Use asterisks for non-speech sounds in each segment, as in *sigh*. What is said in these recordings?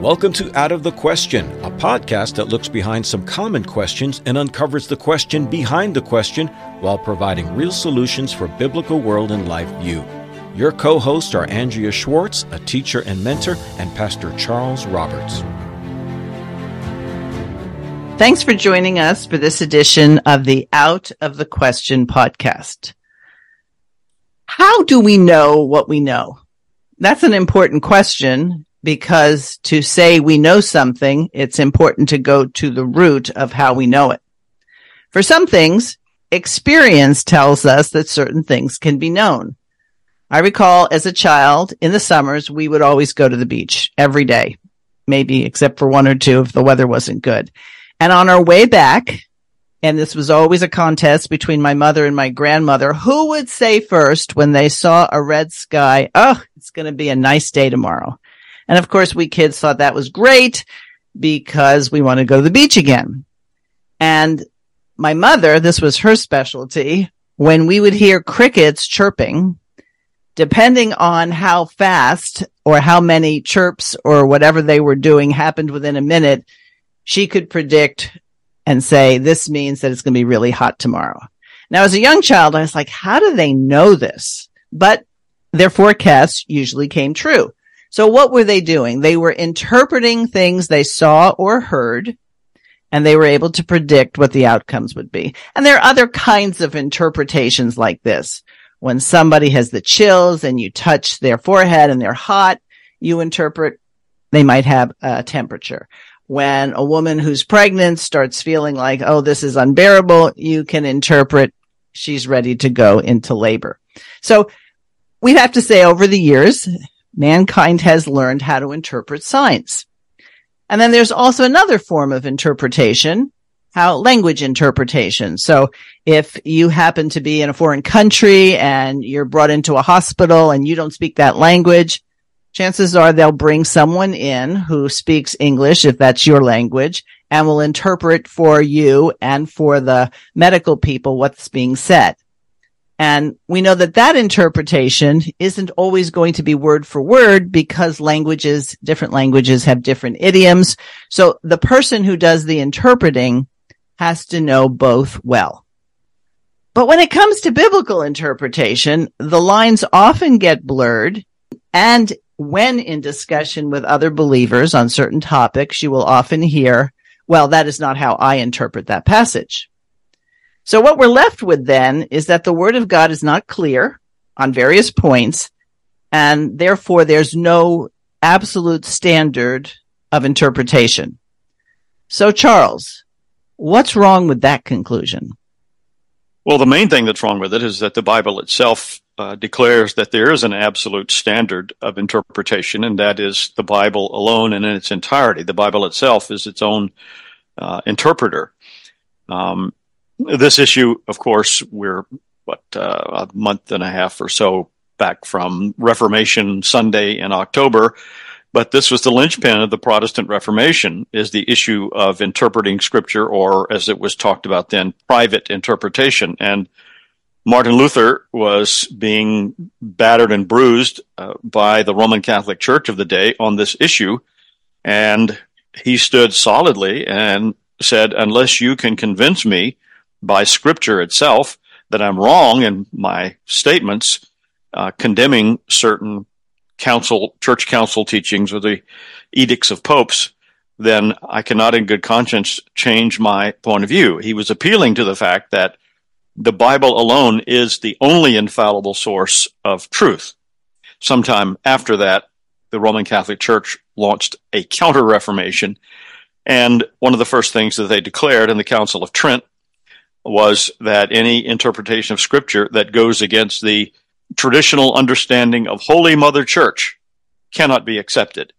Welcome to Out of the Question, a podcast that looks behind some common questions and uncovers the question behind the question while providing real solutions for biblical world and life view. Your co hosts are Andrea Schwartz, a teacher and mentor, and Pastor Charles Roberts. Thanks for joining us for this edition of the Out of the Question podcast. How do we know what we know? That's an important question because to say we know something, it's important to go to the root of how we know it. For some things, experience tells us that certain things can be known. I recall as a child in the summers, we would always go to the beach every day, maybe except for one or two if the weather wasn't good. And on our way back, and this was always a contest between my mother and my grandmother, who would say first when they saw a red sky, Oh, it's going to be a nice day tomorrow. And of course, we kids thought that was great because we wanted to go to the beach again. And my mother, this was her specialty. When we would hear crickets chirping, depending on how fast or how many chirps or whatever they were doing happened within a minute, she could predict and say, this means that it's going to be really hot tomorrow. Now, as a young child, I was like, how do they know this? But their forecasts usually came true. So what were they doing? They were interpreting things they saw or heard, and they were able to predict what the outcomes would be. And there are other kinds of interpretations like this. When somebody has the chills and you touch their forehead and they're hot, you interpret they might have a temperature when a woman who's pregnant starts feeling like, oh, this is unbearable, you can interpret she's ready to go into labor. So we have to say over the years, mankind has learned how to interpret science. And then there's also another form of interpretation, how language interpretation. So if you happen to be in a foreign country and you're brought into a hospital and you don't speak that language, chances are they'll bring someone in who speaks English, if that's your language, and will interpret for you and for the medical people what's being said. And we know that that interpretation isn't always going to be word for word because languages, different languages have different idioms. So the person who does the interpreting has to know both well. But when it comes to biblical interpretation, the lines often get blurred and when in discussion with other believers on certain topics, you will often hear, well, that is not how I interpret that passage. So what we're left with then is that the word of God is not clear on various points, and therefore there's no absolute standard of interpretation. So Charles, what's wrong with that conclusion? Well, the main thing that's wrong with it is that the Bible itself uh, declares that there is an absolute standard of interpretation, and that is the Bible alone and in its entirety. The Bible itself is its own uh, interpreter. Um, this issue, of course, we're what uh, a month and a half or so back from Reformation Sunday in October, but this was the linchpin of the Protestant Reformation: is the issue of interpreting Scripture, or as it was talked about then, private interpretation, and Martin Luther was being battered and bruised uh, by the Roman Catholic Church of the day on this issue. And he stood solidly and said, unless you can convince me by scripture itself that I'm wrong in my statements, uh, condemning certain council, church council teachings or the edicts of popes, then I cannot in good conscience change my point of view. He was appealing to the fact that the Bible alone is the only infallible source of truth. Sometime after that, the Roman Catholic Church launched a counter reformation. And one of the first things that they declared in the Council of Trent was that any interpretation of scripture that goes against the traditional understanding of Holy Mother Church cannot be accepted.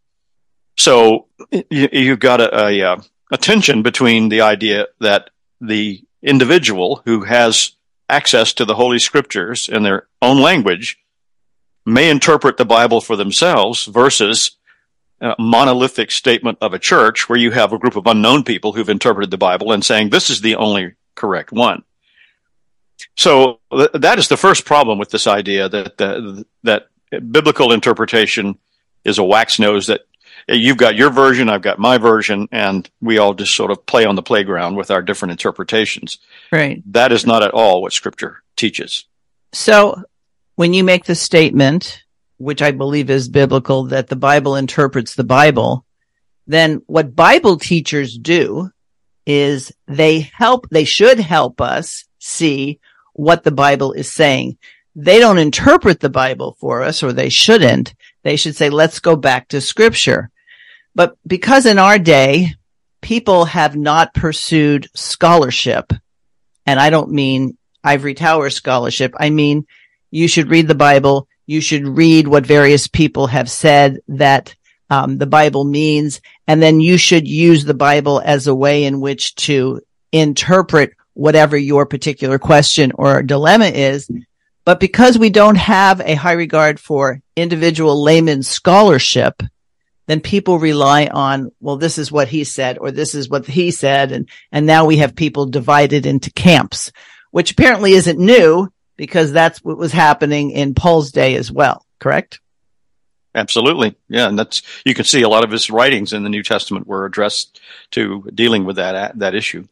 So you, have got a, a, uh, a tension between the idea that the individual who has access to the Holy Scriptures in their own language may interpret the Bible for themselves versus a monolithic statement of a church where you have a group of unknown people who've interpreted the Bible and saying this is the only correct one. So th- that is the first problem with this idea that that biblical interpretation is a wax nose that eh, you've got your version, I've got my version, and we all just sort of play on the playground with our different interpretations. Right. That is not at all what Scripture teaches. So when you make the statement, which I believe is biblical, that the Bible interprets the Bible, then what Bible teachers do is they help, they should help us see what the Bible is saying. They don't interpret the Bible for us, or they shouldn't. They should say, let's go back to scripture. But because in our day, people have not pursued scholarship, and I don't mean ivory tower scholarship. I mean, you should read the Bible. You should read what various people have said that um, the Bible means, and then you should use the Bible as a way in which to interpret whatever your particular question or dilemma is. But because we don't have a high regard for individual layman scholarship, then people rely on, well, this is what he said, or this is what he said. And, and now we have people divided into camps, which apparently isn't new because that's what was happening in Paul's day as well. Correct? Absolutely. Yeah. And that's, you can see a lot of his writings in the New Testament were addressed to dealing with that, that issue.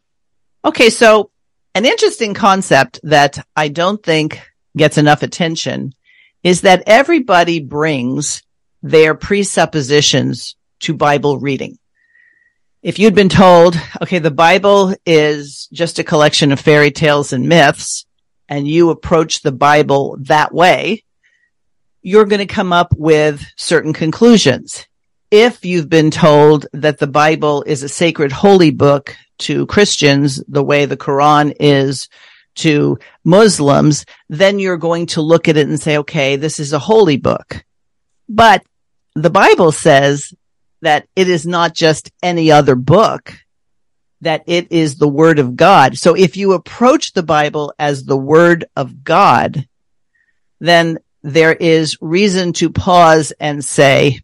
Okay. So an interesting concept that I don't think gets enough attention is that everybody brings their presuppositions to Bible reading. If you'd been told, okay, the Bible is just a collection of fairy tales and myths, and you approach the Bible that way, you're going to come up with certain conclusions. If you've been told that the Bible is a sacred holy book to Christians, the way the Quran is to Muslims, then you're going to look at it and say, okay, this is a holy book. But the Bible says that it is not just any other book, that it is the word of God. So if you approach the Bible as the word of God, then there is reason to pause and say,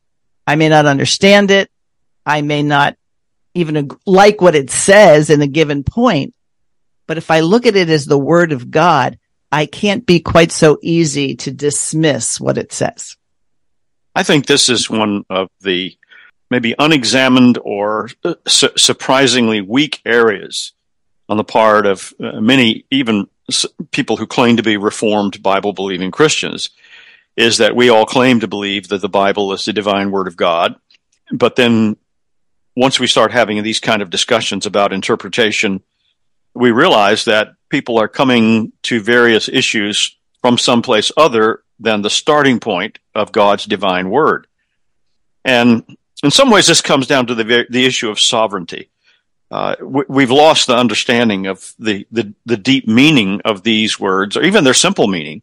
I may not understand it. I may not even like what it says in a given point. But if I look at it as the word of God, I can't be quite so easy to dismiss what it says. I think this is one of the maybe unexamined or uh, su- surprisingly weak areas on the part of uh, many, even people who claim to be Reformed Bible believing Christians, is that we all claim to believe that the Bible is the divine word of God. But then once we start having these kind of discussions about interpretation, we realize that people are coming to various issues from someplace other than the starting point of God's divine word. And in some ways, this comes down to the, the issue of sovereignty. Uh, we, have lost the understanding of the, the, the deep meaning of these words, or even their simple meaning.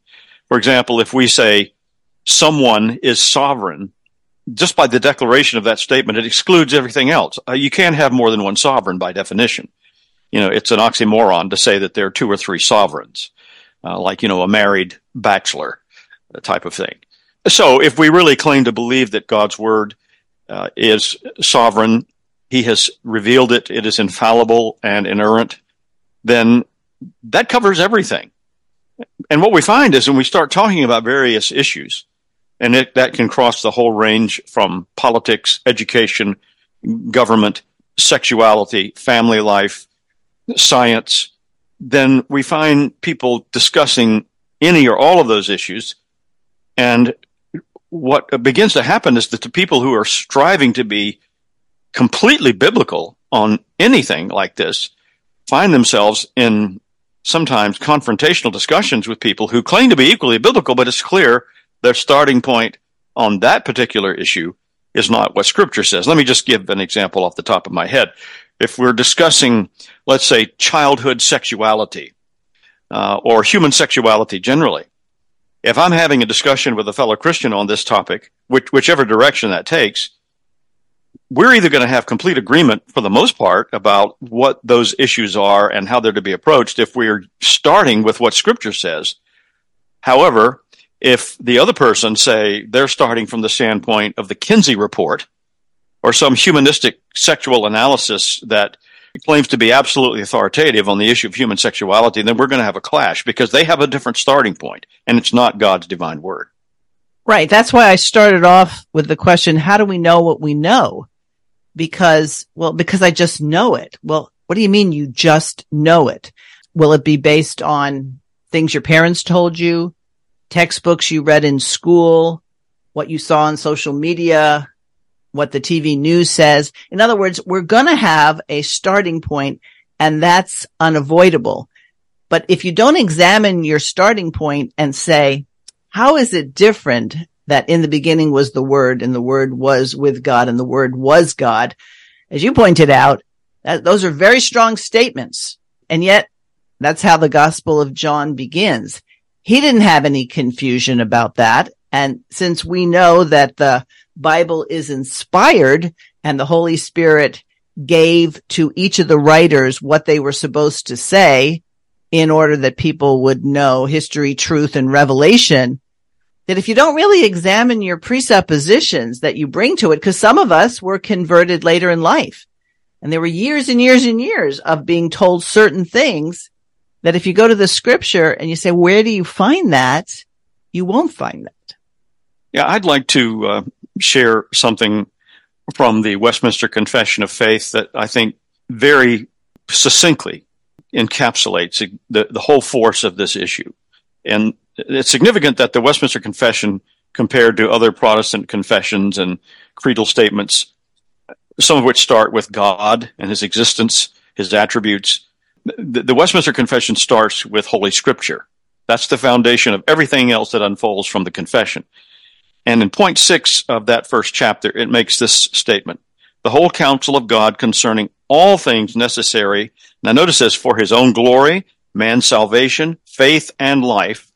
For example, if we say someone is sovereign, just by the declaration of that statement, it excludes everything else. Uh, you can't have more than one sovereign by definition. You know, it's an oxymoron to say that there are two or three sovereigns, uh, like, you know, a married bachelor type of thing. So if we really claim to believe that God's word uh, is sovereign, he has revealed it, it is infallible and inerrant, then that covers everything. And what we find is when we start talking about various issues, and it, that can cross the whole range from politics, education, government, sexuality, family life, science, then we find people discussing any or all of those issues. And what begins to happen is that the people who are striving to be completely biblical on anything like this find themselves in sometimes confrontational discussions with people who claim to be equally biblical, but it's clear their starting point on that particular issue is not what scripture says. Let me just give an example off the top of my head. If we're discussing, let's say, childhood sexuality, uh, or human sexuality generally, if I'm having a discussion with a fellow Christian on this topic, which, whichever direction that takes, we're either going to have complete agreement for the most part about what those issues are and how they're to be approached if we're starting with what scripture says. However, if the other person say they're starting from the standpoint of the Kinsey report or some humanistic sexual analysis that claims to be absolutely authoritative on the issue of human sexuality, then we're going to have a clash because they have a different starting point and it's not God's divine word. Right. That's why I started off with the question, how do we know what we know? Because, well, because I just know it. Well, what do you mean you just know it? Will it be based on things your parents told you, textbooks you read in school, what you saw on social media, what the TV news says? In other words, we're going to have a starting point and that's unavoidable. But if you don't examine your starting point and say, how is it different that in the beginning was the word and the word was with God and the word was God? As you pointed out, that, those are very strong statements. And yet that's how the gospel of John begins. He didn't have any confusion about that. And since we know that the Bible is inspired and the Holy Spirit gave to each of the writers what they were supposed to say in order that people would know history, truth, and revelation, that if you don't really examine your presuppositions that you bring to it, because some of us were converted later in life, and there were years and years and years of being told certain things that if you go to the scripture and you say, where do you find that? You won't find that. Yeah, I'd like to uh, share something from the Westminster Confession of Faith that I think very succinctly encapsulates the, the whole force of this issue. And it's significant that the Westminster Confession, compared to other Protestant confessions and creedal statements, some of which start with God and his existence, his attributes, the, the Westminster Confession starts with Holy Scripture. That's the foundation of everything else that unfolds from the confession. And in point six of that first chapter, it makes this statement. The whole counsel of God concerning all things necessary. Now notice this for his own glory, man's salvation, faith, and life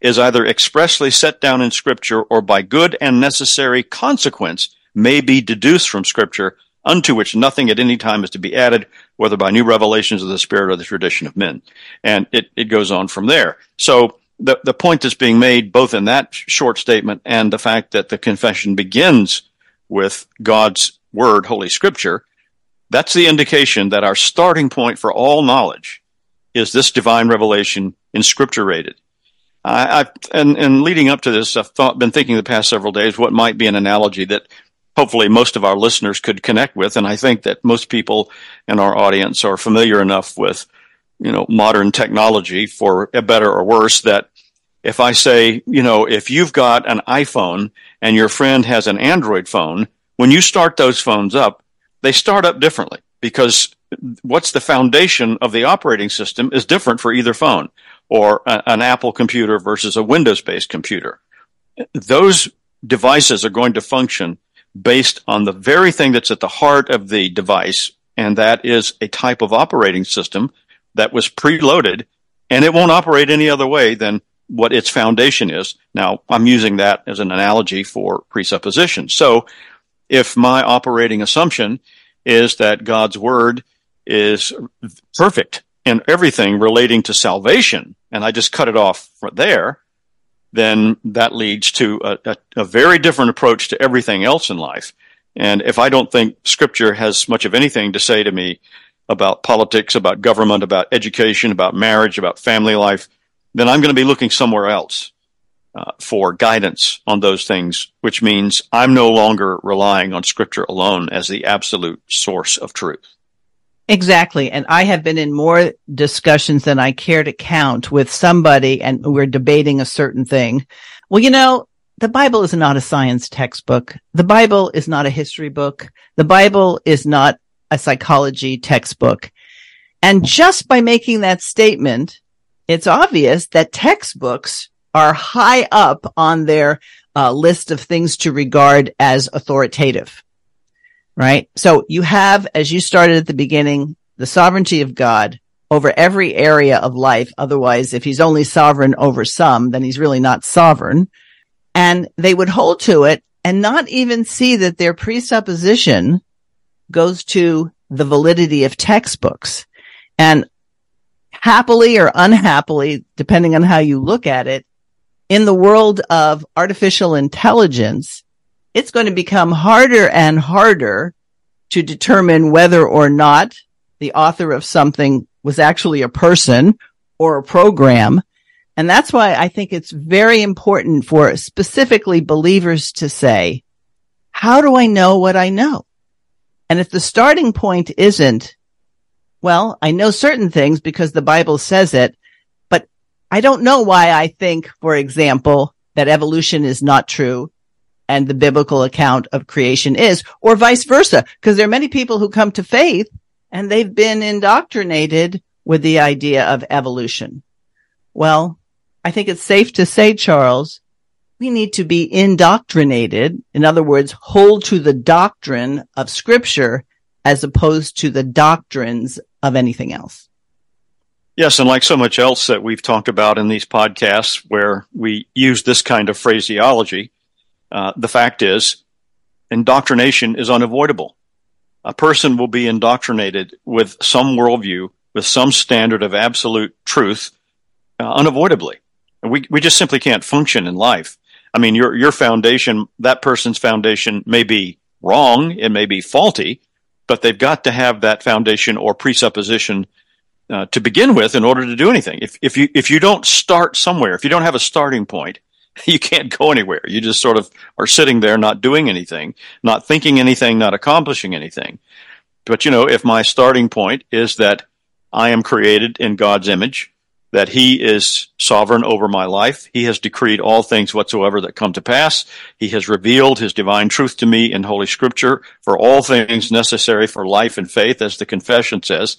is either expressly set down in scripture or by good and necessary consequence may be deduced from scripture unto which nothing at any time is to be added, whether by new revelations of the spirit or the tradition of men. And it, it goes on from there. So the, the point that's being made both in that short statement and the fact that the confession begins with God's word, Holy Scripture, that's the indication that our starting point for all knowledge is this divine revelation in Scripture rated. I, I've, and, and leading up to this, I've thought, been thinking the past several days what might be an analogy that hopefully most of our listeners could connect with. And I think that most people in our audience are familiar enough with you know, modern technology for a better or worse that if I say, you know, if you've got an iPhone and your friend has an Android phone, when you start those phones up, they start up differently because what's the foundation of the operating system is different for either phone or a, an Apple computer versus a Windows based computer. Those devices are going to function based on the very thing that's at the heart of the device, and that is a type of operating system that was preloaded and it won't operate any other way than what its foundation is. Now, I'm using that as an analogy for presupposition. So if my operating assumption is that God's word is perfect in everything relating to salvation, and I just cut it off there, then that leads to a, a, a very different approach to everything else in life. And if I don't think scripture has much of anything to say to me about politics, about government, about education, about marriage, about family life, then I'm going to be looking somewhere else uh, for guidance on those things, which means I'm no longer relying on scripture alone as the absolute source of truth. Exactly. And I have been in more discussions than I care to count with somebody and we're debating a certain thing. Well, you know, the Bible is not a science textbook. The Bible is not a history book. The Bible is not a psychology textbook. And just by making that statement, it's obvious that textbooks are high up on their uh, list of things to regard as authoritative. Right. So you have, as you started at the beginning, the sovereignty of God over every area of life. Otherwise, if he's only sovereign over some, then he's really not sovereign. And they would hold to it and not even see that their presupposition goes to the validity of textbooks. And happily or unhappily, depending on how you look at it, in the world of artificial intelligence, it's going to become harder and harder to determine whether or not the author of something was actually a person or a program. And that's why I think it's very important for specifically believers to say, how do I know what I know? And if the starting point isn't, well, I know certain things because the Bible says it, but I don't know why I think, for example, that evolution is not true and the biblical account of creation is, or vice versa, because there are many people who come to faith and they've been indoctrinated with the idea of evolution. Well, I think it's safe to say, Charles, we need to be indoctrinated. In other words, hold to the doctrine of scripture as opposed to the doctrines of anything else. Yes, and like so much else that we've talked about in these podcasts where we use this kind of phraseology, uh, the fact is indoctrination is unavoidable. A person will be indoctrinated with some worldview, with some standard of absolute truth, uh, unavoidably. We we just simply can't function in life. I mean, your your foundation, that person's foundation may be wrong, it may be faulty, but they've got to have that foundation or presupposition uh, to begin with in order to do anything. If if you if you don't start somewhere, if you don't have a starting point, *laughs* you can't go anywhere. You just sort of are sitting there, not doing anything, not thinking anything, not accomplishing anything. But you know, if my starting point is that I am created in God's image, that he is sovereign over my life. He has decreed all things whatsoever that come to pass. He has revealed his divine truth to me in Holy Scripture for all things necessary for life and faith, as the confession says.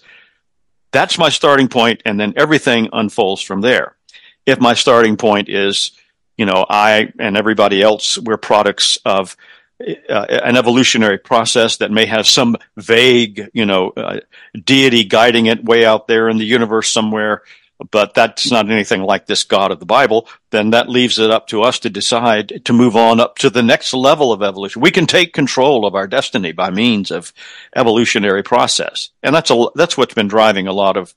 That's my starting point, and then everything unfolds from there. If my starting point is, you know, I and everybody else, we're products of uh, an evolutionary process that may have some vague, you know, uh, deity guiding it way out there in the universe somewhere but that's not anything like this God of the Bible, then that leaves it up to us to decide to move on up to the next level of evolution. We can take control of our destiny by means of evolutionary process. And that's a, that's what's been driving a lot of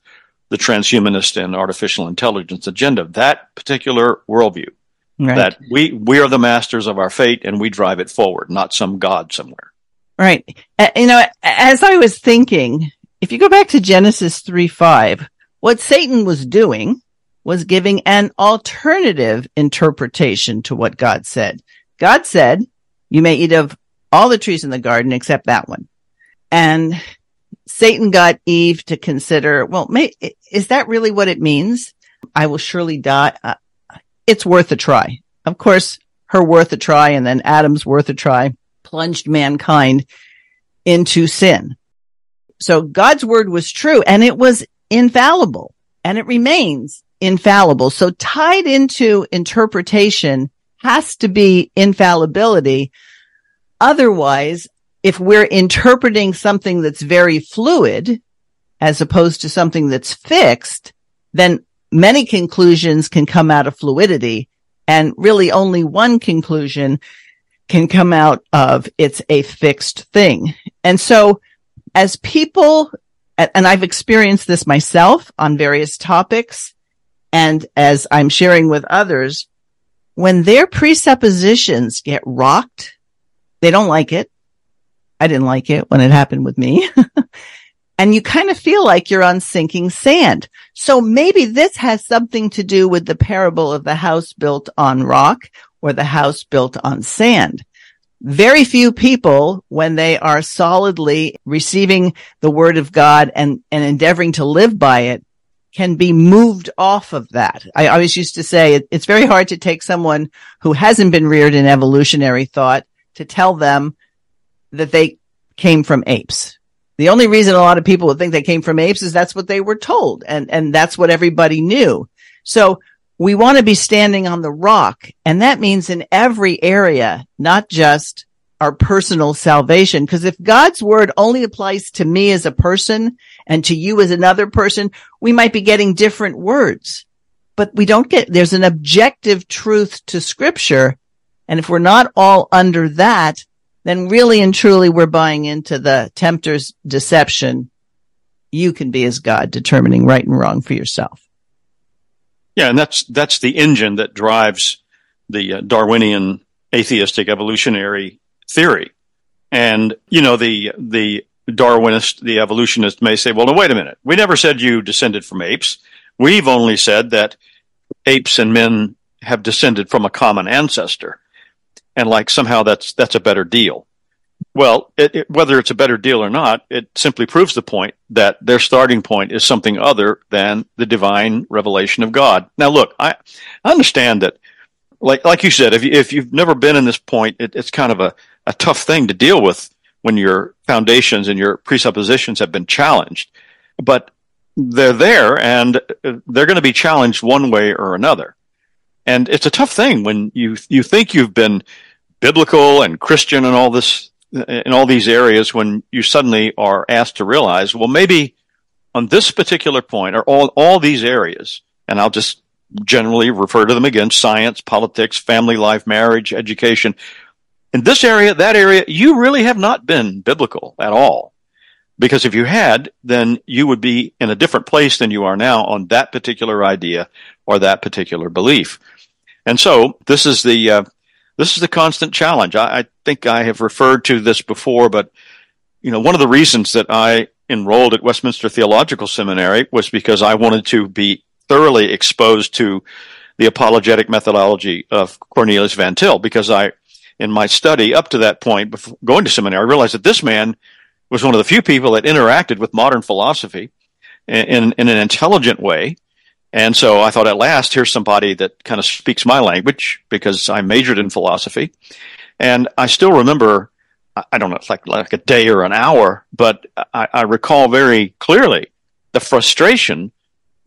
the transhumanist and artificial intelligence agenda, that particular worldview. Right. That we, we are the masters of our fate and we drive it forward, not some God somewhere. Right. Uh, you know, as I was thinking, if you go back to Genesis 3 5, what Satan was doing was giving an alternative interpretation to what God said. God said, you may eat of all the trees in the garden except that one. And Satan got Eve to consider, well, may, is that really what it means? I will surely die. It's worth a try. Of course, her worth a try and then Adam's worth a try plunged mankind into sin. So God's word was true and it was infallible and it remains infallible. So tied into interpretation has to be infallibility. Otherwise, if we're interpreting something that's very fluid as opposed to something that's fixed, then many conclusions can come out of fluidity and really only one conclusion can come out of it's a fixed thing. And so as people and I've experienced this myself on various topics. And as I'm sharing with others, when their presuppositions get rocked, they don't like it. I didn't like it when it happened with me. *laughs* and you kind of feel like you're on sinking sand. So maybe this has something to do with the parable of the house built on rock or the house built on sand very few people, when they are solidly receiving the word of God and, and endeavoring to live by it, can be moved off of that. I always used to say it, it's very hard to take someone who hasn't been reared in evolutionary thought to tell them that they came from apes. The only reason a lot of people would think they came from apes is that's what they were told and, and that's what everybody knew. So we want to be standing on the rock. And that means in every area, not just our personal salvation. Because if God's word only applies to me as a person and to you as another person, we might be getting different words, but we don't get, there's an objective truth to scripture. And if we're not all under that, then really and truly we're buying into the tempter's deception. You can be as God determining right and wrong for yourself. Yeah, and that's that's the engine that drives the uh, Darwinian atheistic evolutionary theory. And you know the the Darwinist, the evolutionist may say, "Well, no, wait a minute. We never said you descended from apes. We've only said that apes and men have descended from a common ancestor, and like somehow that's that's a better deal. Well, it, it, whether it's a better deal or not, it simply proves the point that their starting point is something other than the divine revelation of God. Now, look, I, I understand that, like like you said, if you, if you've never been in this point, it, it's kind of a, a tough thing to deal with when your foundations and your presuppositions have been challenged. But they're there and they're going to be challenged one way or another. And it's a tough thing when you you think you've been biblical and Christian and all this in all these areas when you suddenly are asked to realize, well, maybe on this particular point or all all these areas, and I'll just generally refer to them again: science, politics, family life, marriage, education. In this area, that area, you really have not been biblical at all. Because if you had, then you would be in a different place than you are now on that particular idea or that particular belief. And so this is the uh, this is the constant challenge. I, I, think I have referred to this before, but you know, one of the reasons that I enrolled at Westminster Theological Seminary was because I wanted to be thoroughly exposed to the apologetic methodology of Cornelius Van Til, because I, in my study up to that point, before going to seminary, I realized that this man was one of the few people that interacted with modern philosophy in, in, in an intelligent way. And so I thought at last, here's somebody that kind of speaks my language because I majored in philosophy. And I still remember, I don't know, it's like, like a day or an hour, but I, I recall very clearly the frustration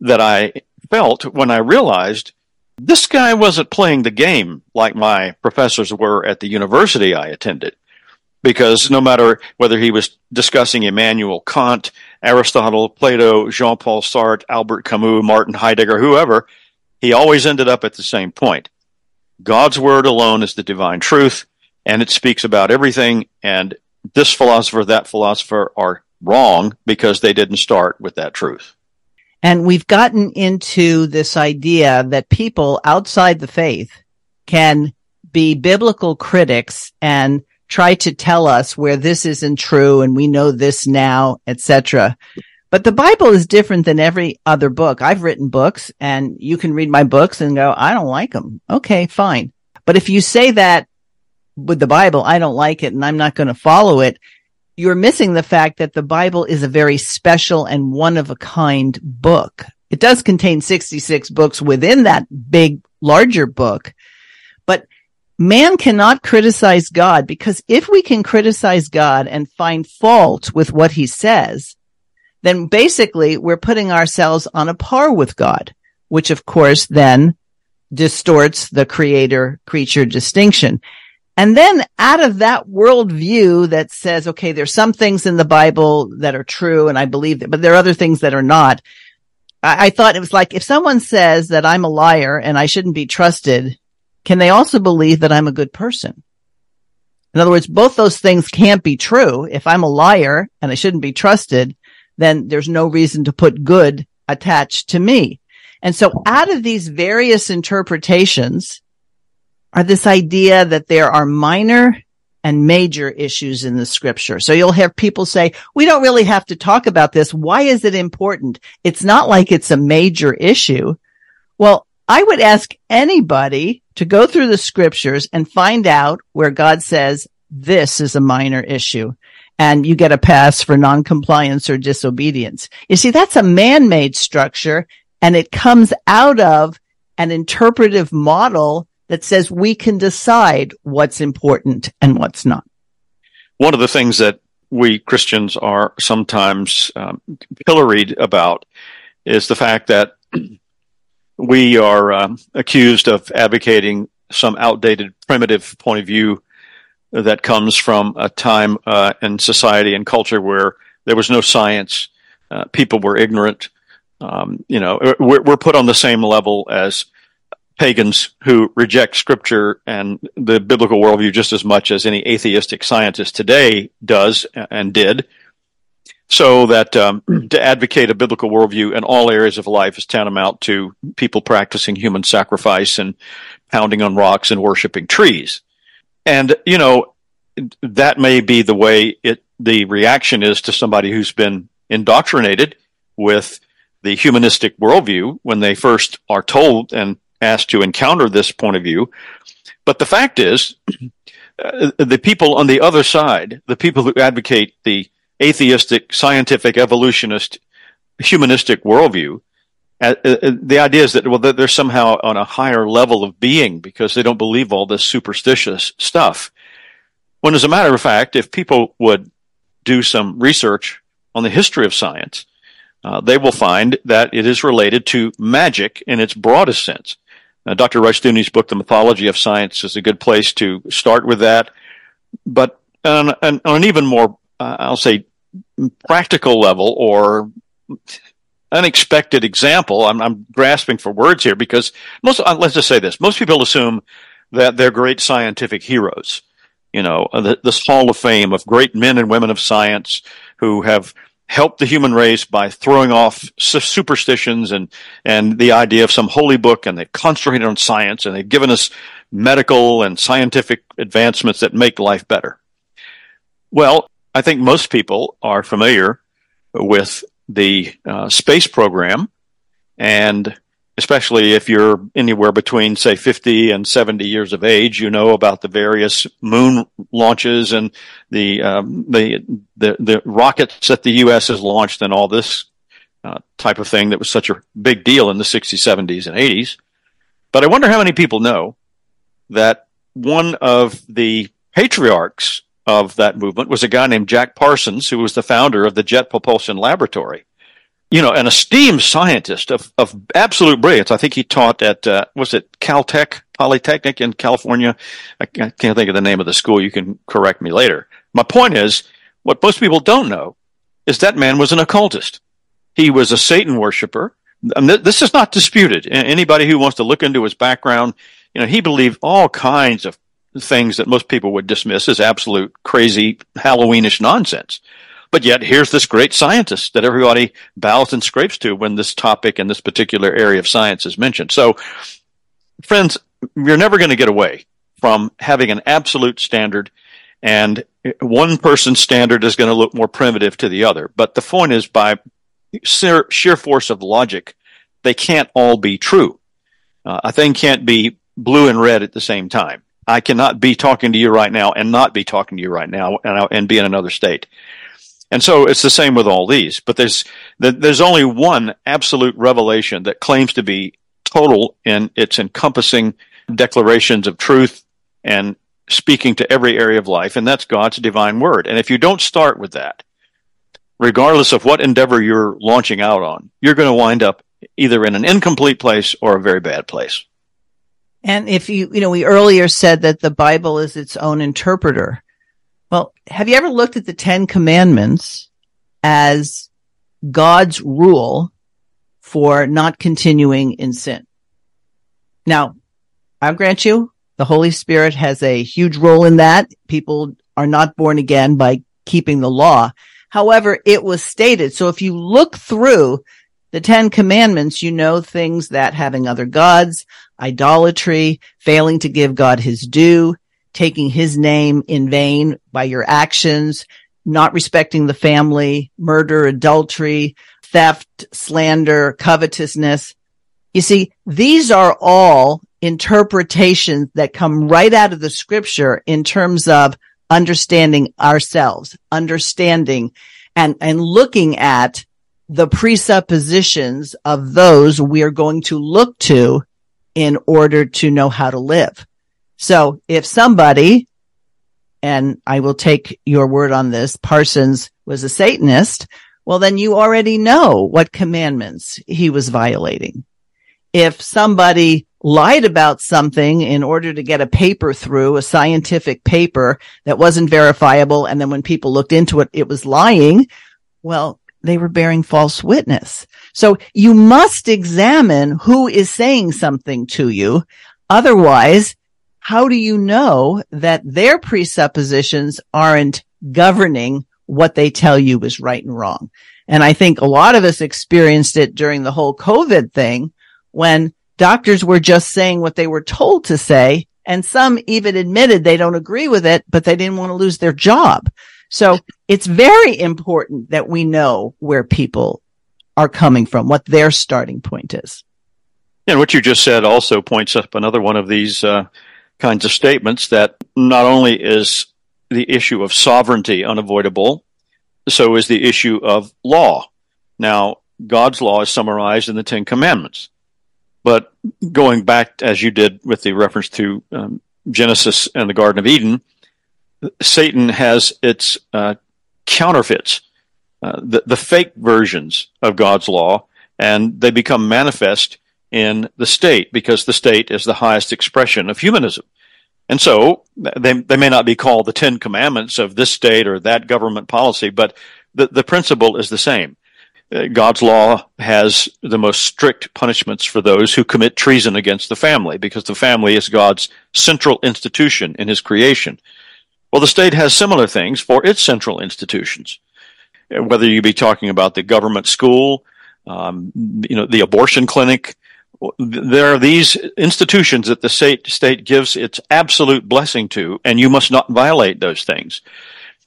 that I felt when I realized this guy wasn't playing the game like my professors were at the university I attended because no matter whether he was discussing Immanuel Kant, Aristotle, Plato, Jean Paul Sartre, Albert Camus, Martin Heidegger, whoever, he always ended up at the same point. God's word alone is the divine truth, and it speaks about everything, and this philosopher, that philosopher are wrong because they didn't start with that truth. And we've gotten into this idea that people outside the faith can be biblical critics and try to tell us where this isn't true and we know this now, etc. But the Bible is different than every other book. I've written books and you can read my books and go, I don't like them. Okay, fine. But if you say that with the Bible, I don't like it and I'm not going to follow it, you're missing the fact that the Bible is a very special and one of a kind book. It does contain 66 books within that big, larger book, man cannot criticize God because if we can criticize God and find fault with what he says, then basically we're putting ourselves on a par with God, which of course then distorts the creator creature distinction. And then out of that worldview that says, okay, there's some things in the Bible that are true and I believe that, but there are other things that are not. I, I thought it was like if someone says that I'm a liar and I shouldn't be trusted, can they also believe that I'm a good person? In other words, both those things can't be true. If I'm a liar and I shouldn't be trusted, then there's no reason to put good attached to me. And so out of these various interpretations are this idea that there are minor and major issues in the scripture. So you'll have people say, we don't really have to talk about this. Why is it important? It's not like it's a major issue. Well, I would ask anybody to go through the scriptures and find out where God says this is a minor issue and you get a pass for noncompliance or disobedience. You see, that's a man-made structure and it comes out of an interpretive model that says we can decide what's important and what's not. One of the things that we Christians are sometimes um, pilloried about is the fact that we are um, accused of advocating some outdated, primitive point of view that comes from a time uh, in society and culture where there was no science, uh, people were ignorant. Um, you know, we're, we're put on the same level as pagans who reject scripture and the biblical worldview just as much as any atheistic scientist today does and did so that um, *clears throat* to advocate a biblical worldview in all areas of life is tantamount to people practicing human sacrifice and pounding on rocks and worshiping trees. And you know that may be the way it the reaction is to somebody who's been indoctrinated with the humanistic worldview when they first are told and asked to encounter this point of view. But the fact is, *clears throat* uh, the people on the other side, the people who advocate the atheistic, scientific, evolutionist, humanistic worldview, uh, uh, uh, the idea is that well they're somehow on a higher level of being because they don't believe all this superstitious stuff. When, as a matter of fact, if people would do some research on the history of science, uh, they will find that it is related to magic in its broadest sense. Dr. Rushdoony's book, The Mythology of Science, is a good place to start with that. But on, on, on an even more, uh, I'll say, practical level or unexpected example, I'm, I'm, grasping for words here because most, uh, let's just say this, most people assume that they're great scientific heroes. You know, uh, this hall of fame of great men and women of science who have helped the human race by throwing off superstitions and, and the idea of some holy book and they've concentrated on science and they've given us medical and scientific advancements that make life better. Well, I think most people are familiar with the uh, space program. And especially if you're anywhere between say 50 and 70 years of age you know about the various moon launches and the um, the, the the rockets that the US has launched and all this uh, type of thing that was such a big deal in the 60s 70s and 80s but i wonder how many people know that one of the patriarchs of that movement was a guy named Jack Parsons who was the founder of the Jet Propulsion Laboratory you know, an esteemed scientist of, of absolute brilliance. I think he taught at, uh, was it Caltech Polytechnic in California? I can't think of the name of the school. You can correct me later. My point is, what most people don't know is that man was an occultist. He was a Satan worshiper. And th- this is not disputed. Anybody who wants to look into his background, you know, he believed all kinds of things that most people would dismiss as absolute crazy Halloweenish nonsense. But yet here's this great scientist that everybody bows and scrapes to when this topic and this particular area of science is mentioned. So friends, you're never going to get away from having an absolute standard and one person's standard is going to look more primitive to the other. But the point is by sheer, force of logic, they can't all be true. Uh, a thing can't be blue and red at the same time. I cannot be talking to you right now and not be talking to you right now and, and be in another state. And so it's the same with all these, but there's, there's only one absolute revelation that claims to be total in its encompassing declarations of truth and speaking to every area of life, and that's God's divine word. And if you don't start with that, regardless of what endeavor you're launching out on, you're going to wind up either in an incomplete place or a very bad place. And if you, you know, we earlier said that the Bible is its own interpreter. Well, have you ever looked at the Ten Commandments as God's rule for not continuing in sin? Now, I'll grant you the Holy Spirit has a huge role in that. People are not born again by keeping the law. However, it was stated. So if you look through the Ten Commandments, you know things that having other gods, idolatry, failing to give God his due, taking his name in vain by your actions, not respecting the family, murder, adultery, theft, slander, covetousness. You see, these are all interpretations that come right out of the scripture in terms of understanding ourselves, understanding and, and looking at the presuppositions of those we are going to look to in order to know how to live. So if somebody, and I will take your word on this, Parsons was a Satanist, well, then you already know what commandments he was violating. If somebody lied about something in order to get a paper through, a scientific paper that wasn't verifiable, and then when people looked into it, it was lying, well, they were bearing false witness. So you must examine who is saying something to you. Otherwise, how do you know that their presuppositions aren't governing what they tell you is right and wrong? And I think a lot of us experienced it during the whole COVID thing when doctors were just saying what they were told to say. And some even admitted they don't agree with it, but they didn't want to lose their job. So it's very important that we know where people are coming from, what their starting point is. And what you just said also points up another one of these uh, kinds of statements that not only is the issue of sovereignty unavoidable, so is the issue of law. Now, God's law is summarized in the Ten Commandments. But going back, as you did with the reference to um, Genesis and the Garden of Eden, Satan has its uh, counterfeits, uh, the, the fake versions of God's law, and they become manifest in the state because the state is the highest expression of humanism. And so they, they may not be called the Ten Commandments of this state or that government policy, but the, the principle is the same. Uh, God's law has the most strict punishments for those who commit treason against the family because the family is God's central institution in his creation. Well, the state has similar things for its central institutions. Whether you be talking about the government school, um, you know, the abortion clinic, there are these institutions that the state state gives its absolute blessing to, and you must not violate those things.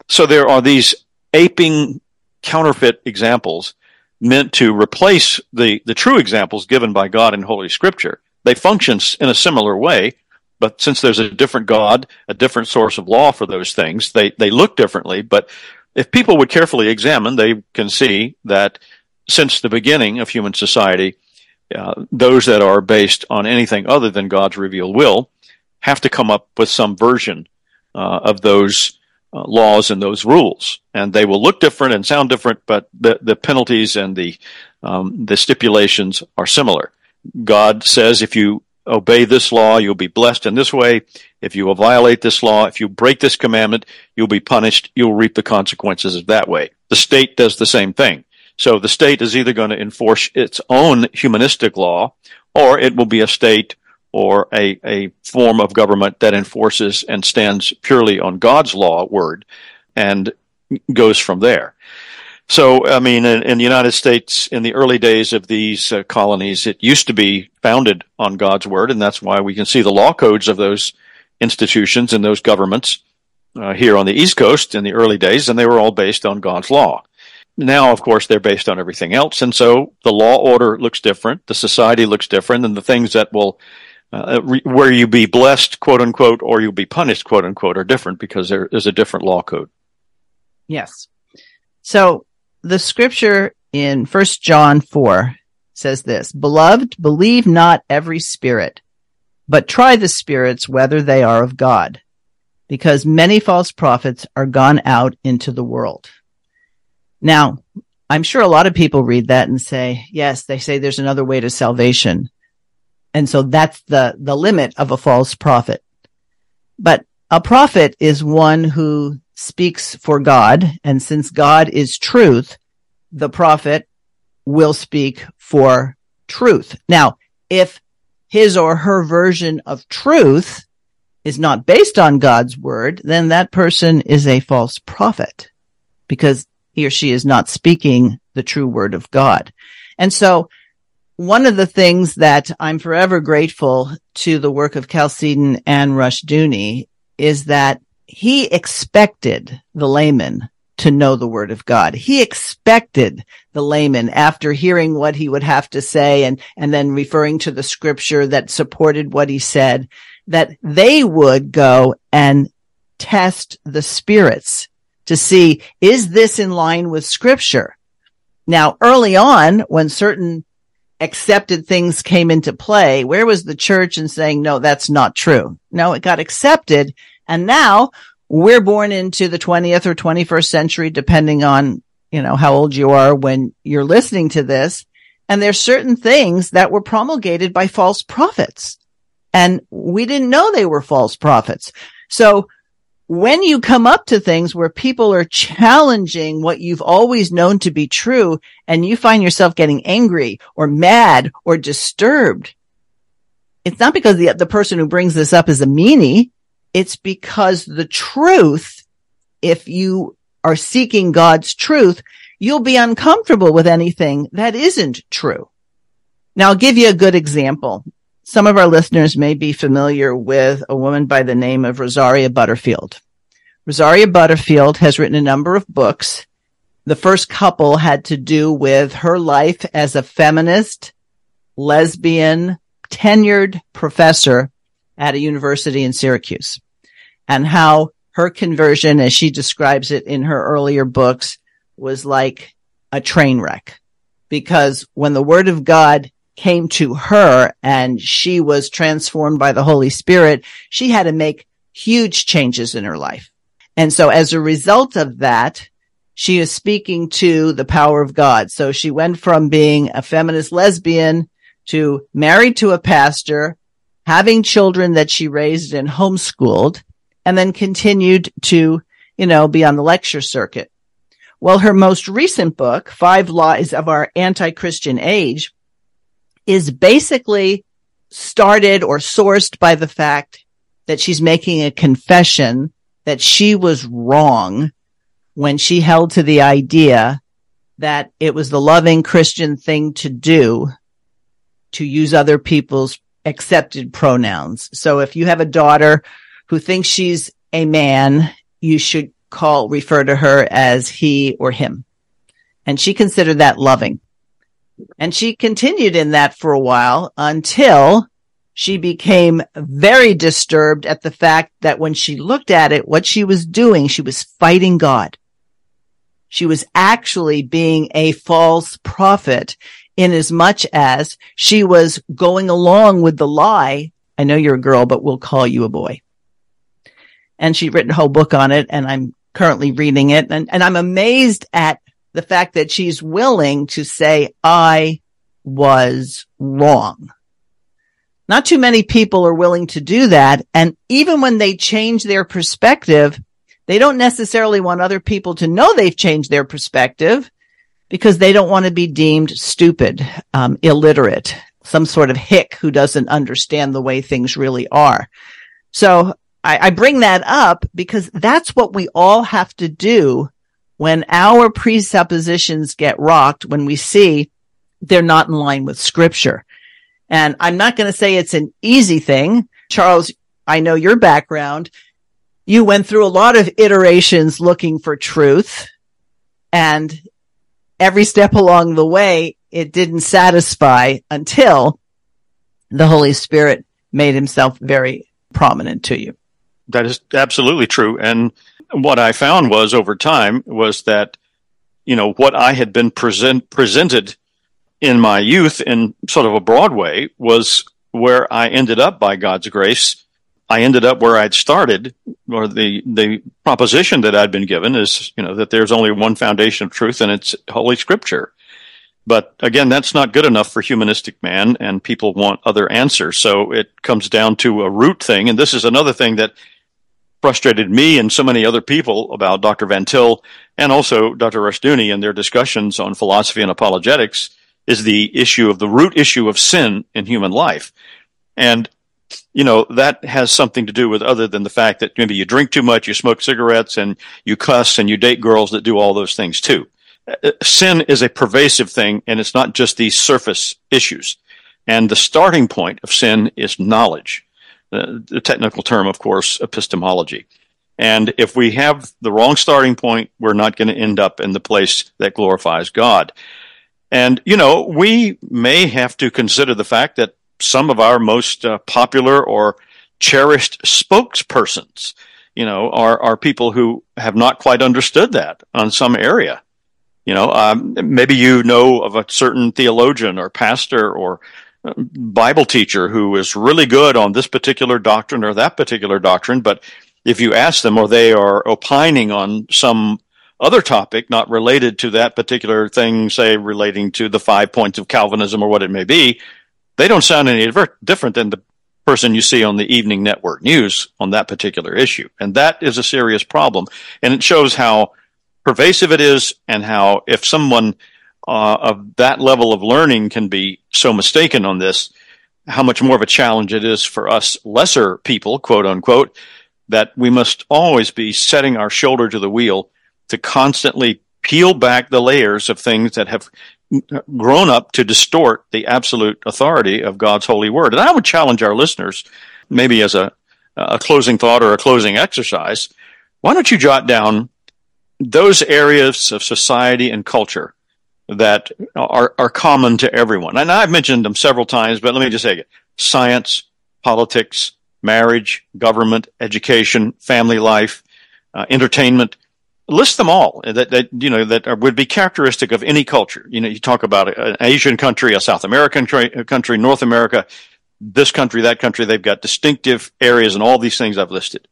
So there are these aping counterfeit examples meant to replace the, the true examples given by God in Holy Scripture. They function in a similar way, but since there's a different God, a different source of law for those things, they, they look differently. But if people would carefully examine, they can see that since the beginning of human society, uh, those that are based on anything other than God's revealed will have to come up with some version uh, of those uh, laws and those rules, and they will look different and sound different, but the the penalties and the um, the stipulations are similar. God says if you obey this law, you'll be blessed in this way. If you will violate this law, if you break this commandment, you'll be punished. You'll reap the consequences of that way. The state does the same thing. So the state is either going to enforce its own humanistic law, or it will be a state or a, a form of government that enforces and stands purely on God's law word and goes from there. So, I mean, in, in, the United States, in the early days of these uh, colonies, it used to be founded on God's word, and that's why we can see the law codes of those institutions and those governments uh, here on the East Coast in the early days, and they were all based on God's law. Now, of course, they're based on everything else. And so the law order looks different. The society looks different and the things that will, uh, re- where you be blessed, quote unquote, or you'll be punished, quote unquote, are different because there is a different law code. Yes. So the scripture in first John 4 says this, beloved, believe not every spirit, but try the spirits whether they are of God, because many false prophets are gone out into the world. Now, I'm sure a lot of people read that and say, yes, they say there's another way to salvation. And so that's the, the limit of a false prophet. But a prophet is one who speaks for God. And since God is truth, the prophet will speak for truth. Now, if his or her version of truth is not based on God's word, then that person is a false prophet because he or she is not speaking the true word of God. And so one of the things that I'm forever grateful to the work of Chalcedon and Rushdoony is that he expected the layman to know the word of God. He expected the layman after hearing what he would have to say and, and then referring to the scripture that supported what he said, that they would go and test the spirits to see, is this in line with scripture? Now, early on, when certain accepted things came into play, where was the church in saying, no, that's not true? No, it got accepted. And now we're born into the 20th or 21st century, depending on, you know, how old you are when you're listening to this. And there's certain things that were promulgated by false prophets. And we didn't know they were false prophets. So when you come up to things where people are challenging what you've always known to be true and you find yourself getting angry or mad or disturbed, it's not because the, the person who brings this up is a meanie. It's because the truth, if you are seeking God's truth, you'll be uncomfortable with anything that isn't true. Now I'll give you a good example. Some of our listeners may be familiar with a woman by the name of Rosaria Butterfield. Rosaria Butterfield has written a number of books. The first couple had to do with her life as a feminist, lesbian, tenured professor at a university in Syracuse and how her conversion, as she describes it in her earlier books, was like a train wreck because when the word of God came to her and she was transformed by the Holy Spirit, she had to make huge changes in her life. And so as a result of that, she is speaking to the power of God. So she went from being a feminist lesbian to married to a pastor, having children that she raised and homeschooled, and then continued to, you know, be on the lecture circuit. Well, her most recent book, Five Lies of Our Anti-Christian Age, is basically started or sourced by the fact that she's making a confession that she was wrong when she held to the idea that it was the loving Christian thing to do to use other people's accepted pronouns. So if you have a daughter who thinks she's a man, you should call, refer to her as he or him. And she considered that loving. And she continued in that for a while until she became very disturbed at the fact that when she looked at it, what she was doing, she was fighting God. She was actually being a false prophet in as much as she was going along with the lie. I know you're a girl, but we'll call you a boy. And she'd written a whole book on it and I'm currently reading it. And, and I'm amazed at the fact that she's willing to say, I was wrong. Not too many people are willing to do that. And even when they change their perspective, they don't necessarily want other people to know they've changed their perspective because they don't want to be deemed stupid, um, illiterate, some sort of hick who doesn't understand the way things really are. So I, I bring that up because that's what we all have to do when our presuppositions get rocked, when we see they're not in line with scripture. And I'm not going to say it's an easy thing. Charles, I know your background. You went through a lot of iterations looking for truth and every step along the way, it didn't satisfy until the Holy Spirit made himself very prominent to you. That is absolutely true. And what I found was over time was that, you know, what I had been present, presented in my youth in sort of a broad way was where I ended up by God's grace. I ended up where I'd started, or the, the proposition that I'd been given is, you know, that there's only one foundation of truth and it's Holy Scripture. But again, that's not good enough for humanistic man and people want other answers. So it comes down to a root thing. And this is another thing that frustrated me and so many other people about Dr. Van Til and also Dr. Rushdoony and their discussions on philosophy and apologetics is the issue of the root issue of sin in human life. And, you know, that has something to do with other than the fact that maybe you drink too much, you smoke cigarettes and you cuss and you date girls that do all those things too. Uh, sin is a pervasive thing and it's not just these surface issues. And the starting point of sin is knowledge the technical term, of course, epistemology. And if we have the wrong starting point, we're not going to end up in the place that glorifies God. And, you know, we may have to consider the fact that some of our most uh, popular or cherished spokespersons, you know, are, are people who have not quite understood that on some area. You know, um, maybe you know of a certain theologian or pastor or Bible teacher who is really good on this particular doctrine or that particular doctrine, but if you ask them or they are opining on some other topic not related to that particular thing, say relating to the five points of Calvinism or what it may be, they don't sound any different than the person you see on the evening network news on that particular issue. And that is a serious problem. And it shows how pervasive it is and how if someone uh, of that level of learning can be so mistaken on this, how much more of a challenge it is for us lesser people, quote unquote, that we must always be setting our shoulder to the wheel to constantly peel back the layers of things that have grown up to distort the absolute authority of God's holy word. And I would challenge our listeners, maybe as a, a closing thought or a closing exercise, why don't you jot down those areas of society and culture that are, are common to everyone. And I've mentioned them several times, but let me just say it. science, politics, marriage, government, education, family life, uh, entertainment. List them all that, that you know that are, would be characteristic of any culture. You know, you talk about an Asian country, a South American country, North America, this country, that country. They've got distinctive areas and all these things I've listed.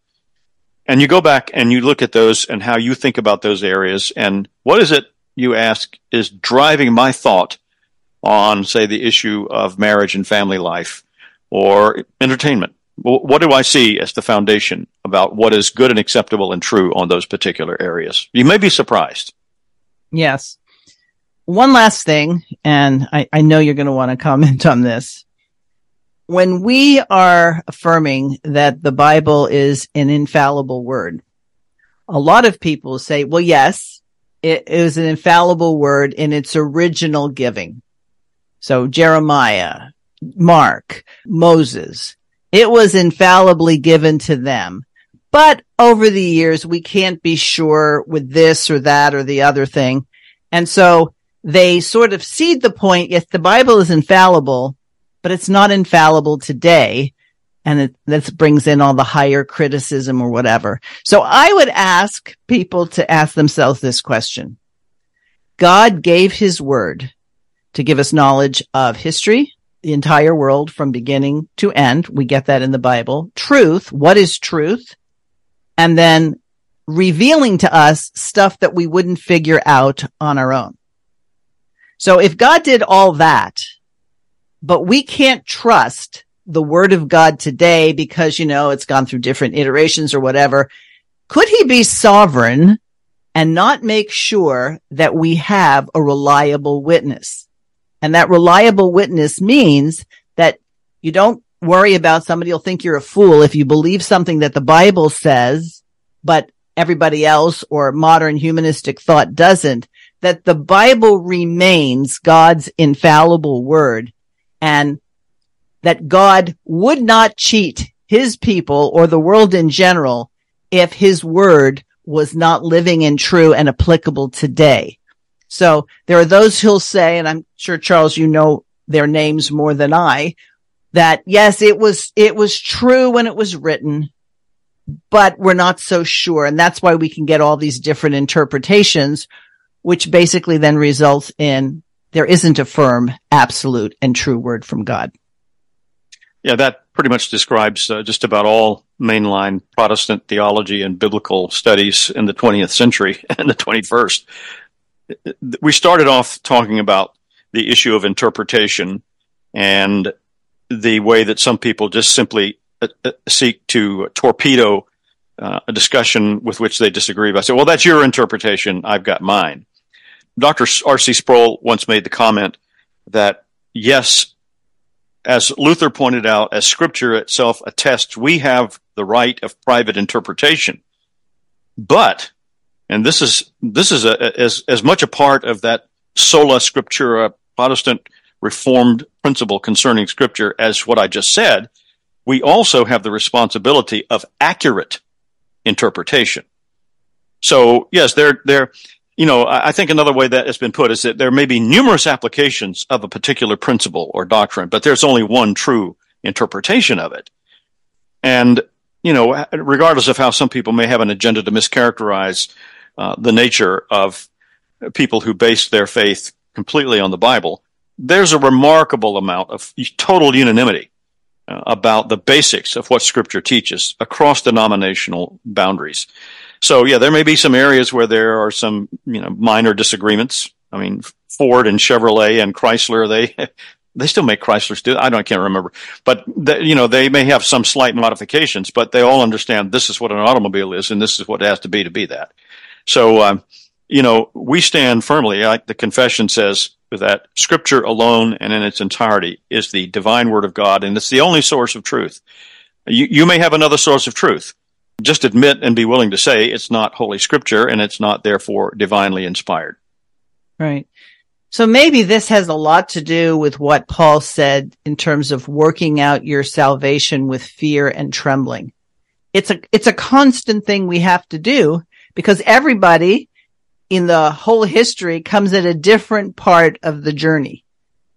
And you go back and you look at those and how you think about those areas and what is it you ask is driving my thought on, say, the issue of marriage and family life or entertainment what do I see as the foundation about what is good and acceptable and true on those particular areas? You may be surprised. Yes. One last thing, and I, I know you're going to want to comment on this. When we are affirming that the Bible is an infallible word, a lot of people say, well, yes, it is an infallible word in its original giving. So Jeremiah, Mark, Moses, it was infallibly given to them. But over the years, we can't be sure with this or that or the other thing. And so they sort of cede the point. Yes, the Bible is infallible, but it's not infallible today. And it, this brings in all the higher criticism or whatever. So I would ask people to ask themselves this question. God gave his word to give us knowledge of history, the entire world from beginning to end. We get that in the Bible. Truth. What is truth? And then revealing to us stuff that we wouldn't figure out on our own. So if God did all that, but we can't trust the word of God today because, you know, it's gone through different iterations or whatever, could he be sovereign and not make sure that we have a reliable witness? And that reliable witness means that you don't worry about somebody will think you're a fool if you believe something that the Bible says, but everybody else or modern humanistic thought doesn't, that the Bible remains God's infallible word and that God would not cheat his people or the world in general if his word was not living and true and applicable today. So there are those who'll say, and I'm sure Charles, you know their names more than I, that yes, it was, it was true when it was written, but we're not so sure. And that's why we can get all these different interpretations, which basically then results in there isn't a firm, absolute and true word from God. Yeah, that pretty much describes uh, just about all mainline Protestant theology and biblical studies in the 20th century *laughs* and the 21st we started off talking about the issue of interpretation and the way that some people just simply uh, uh, seek to torpedo uh, a discussion with which they disagree. I say, well, that's your interpretation. I've got mine. Dr. R.C. Sproul once made the comment that yes, as Luther pointed out, as scripture itself attests, we have the right of private interpretation. But and this is this is a, as as much a part of that sola scriptura Protestant Reformed principle concerning Scripture as what I just said. We also have the responsibility of accurate interpretation. So yes, there there you know, I think another way that has been put is that there may be numerous applications of a particular principle or doctrine, but there's only one true interpretation of it. And, you know, regardless of how some people may have an agenda to mischaracterize uh, the nature of people who base their faith completely on the Bible, there's a remarkable amount of total unanimity uh, about the basics of what Scripture teaches across denominational boundaries. So, yeah, there may be some areas where there are some, you know, minor disagreements. I mean, Ford and Chevrolet and Chrysler, they *laughs* they still make Chryslers too. I don't, I can't remember, but they, you know, they may have some slight modifications, but they all understand this is what an automobile is, and this is what it has to be to be that. So, um, you know, we stand firmly, like the confession says, that scripture alone and in its entirety is the divine word of God, and it's the only source of truth. You, you may have another source of truth. Just admit and be willing to say it's not holy scripture and it's not therefore divinely inspired. Right. So maybe this has a lot to do with what Paul said in terms of working out your salvation with fear and trembling. It's a, it's a constant thing we have to do because everybody in the whole history comes at a different part of the journey,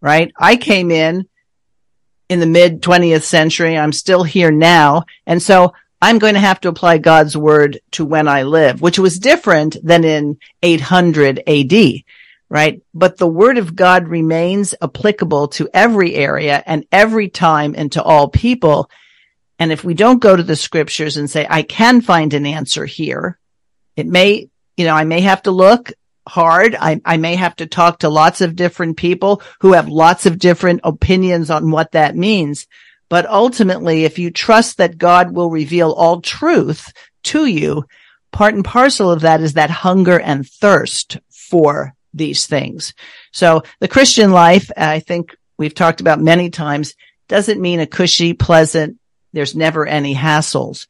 right? I came in in the mid 20th century. I'm still here now. And so I'm going to have to apply God's word to when I live, which was different than in 800 AD, right? But the word of God remains applicable to every area and every time and to all people. And if we don't go to the scriptures and say, I can find an answer here, it may, you know, I may have to look hard. I, I may have to talk to lots of different people who have lots of different opinions on what that means. But ultimately, if you trust that God will reveal all truth to you, part and parcel of that is that hunger and thirst for these things. So the Christian life, I think we've talked about many times, doesn't mean a cushy, pleasant, there's never any hassles.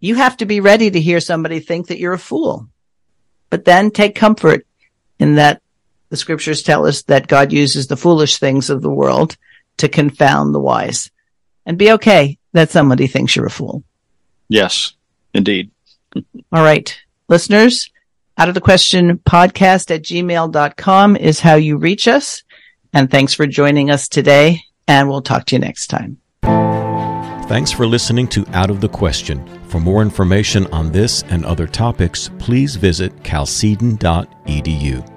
You have to be ready to hear somebody think that you're a fool. But then take comfort in that the scriptures tell us that God uses the foolish things of the world to confound the wise and be okay that somebody thinks you're a fool. Yes, indeed. *laughs* All right. Listeners, out of the question podcast at gmail.com is how you reach us. And thanks for joining us today. And we'll talk to you next time. Thanks for listening to Out of the Question. For more information on this and other topics, please visit chalcedon.edu.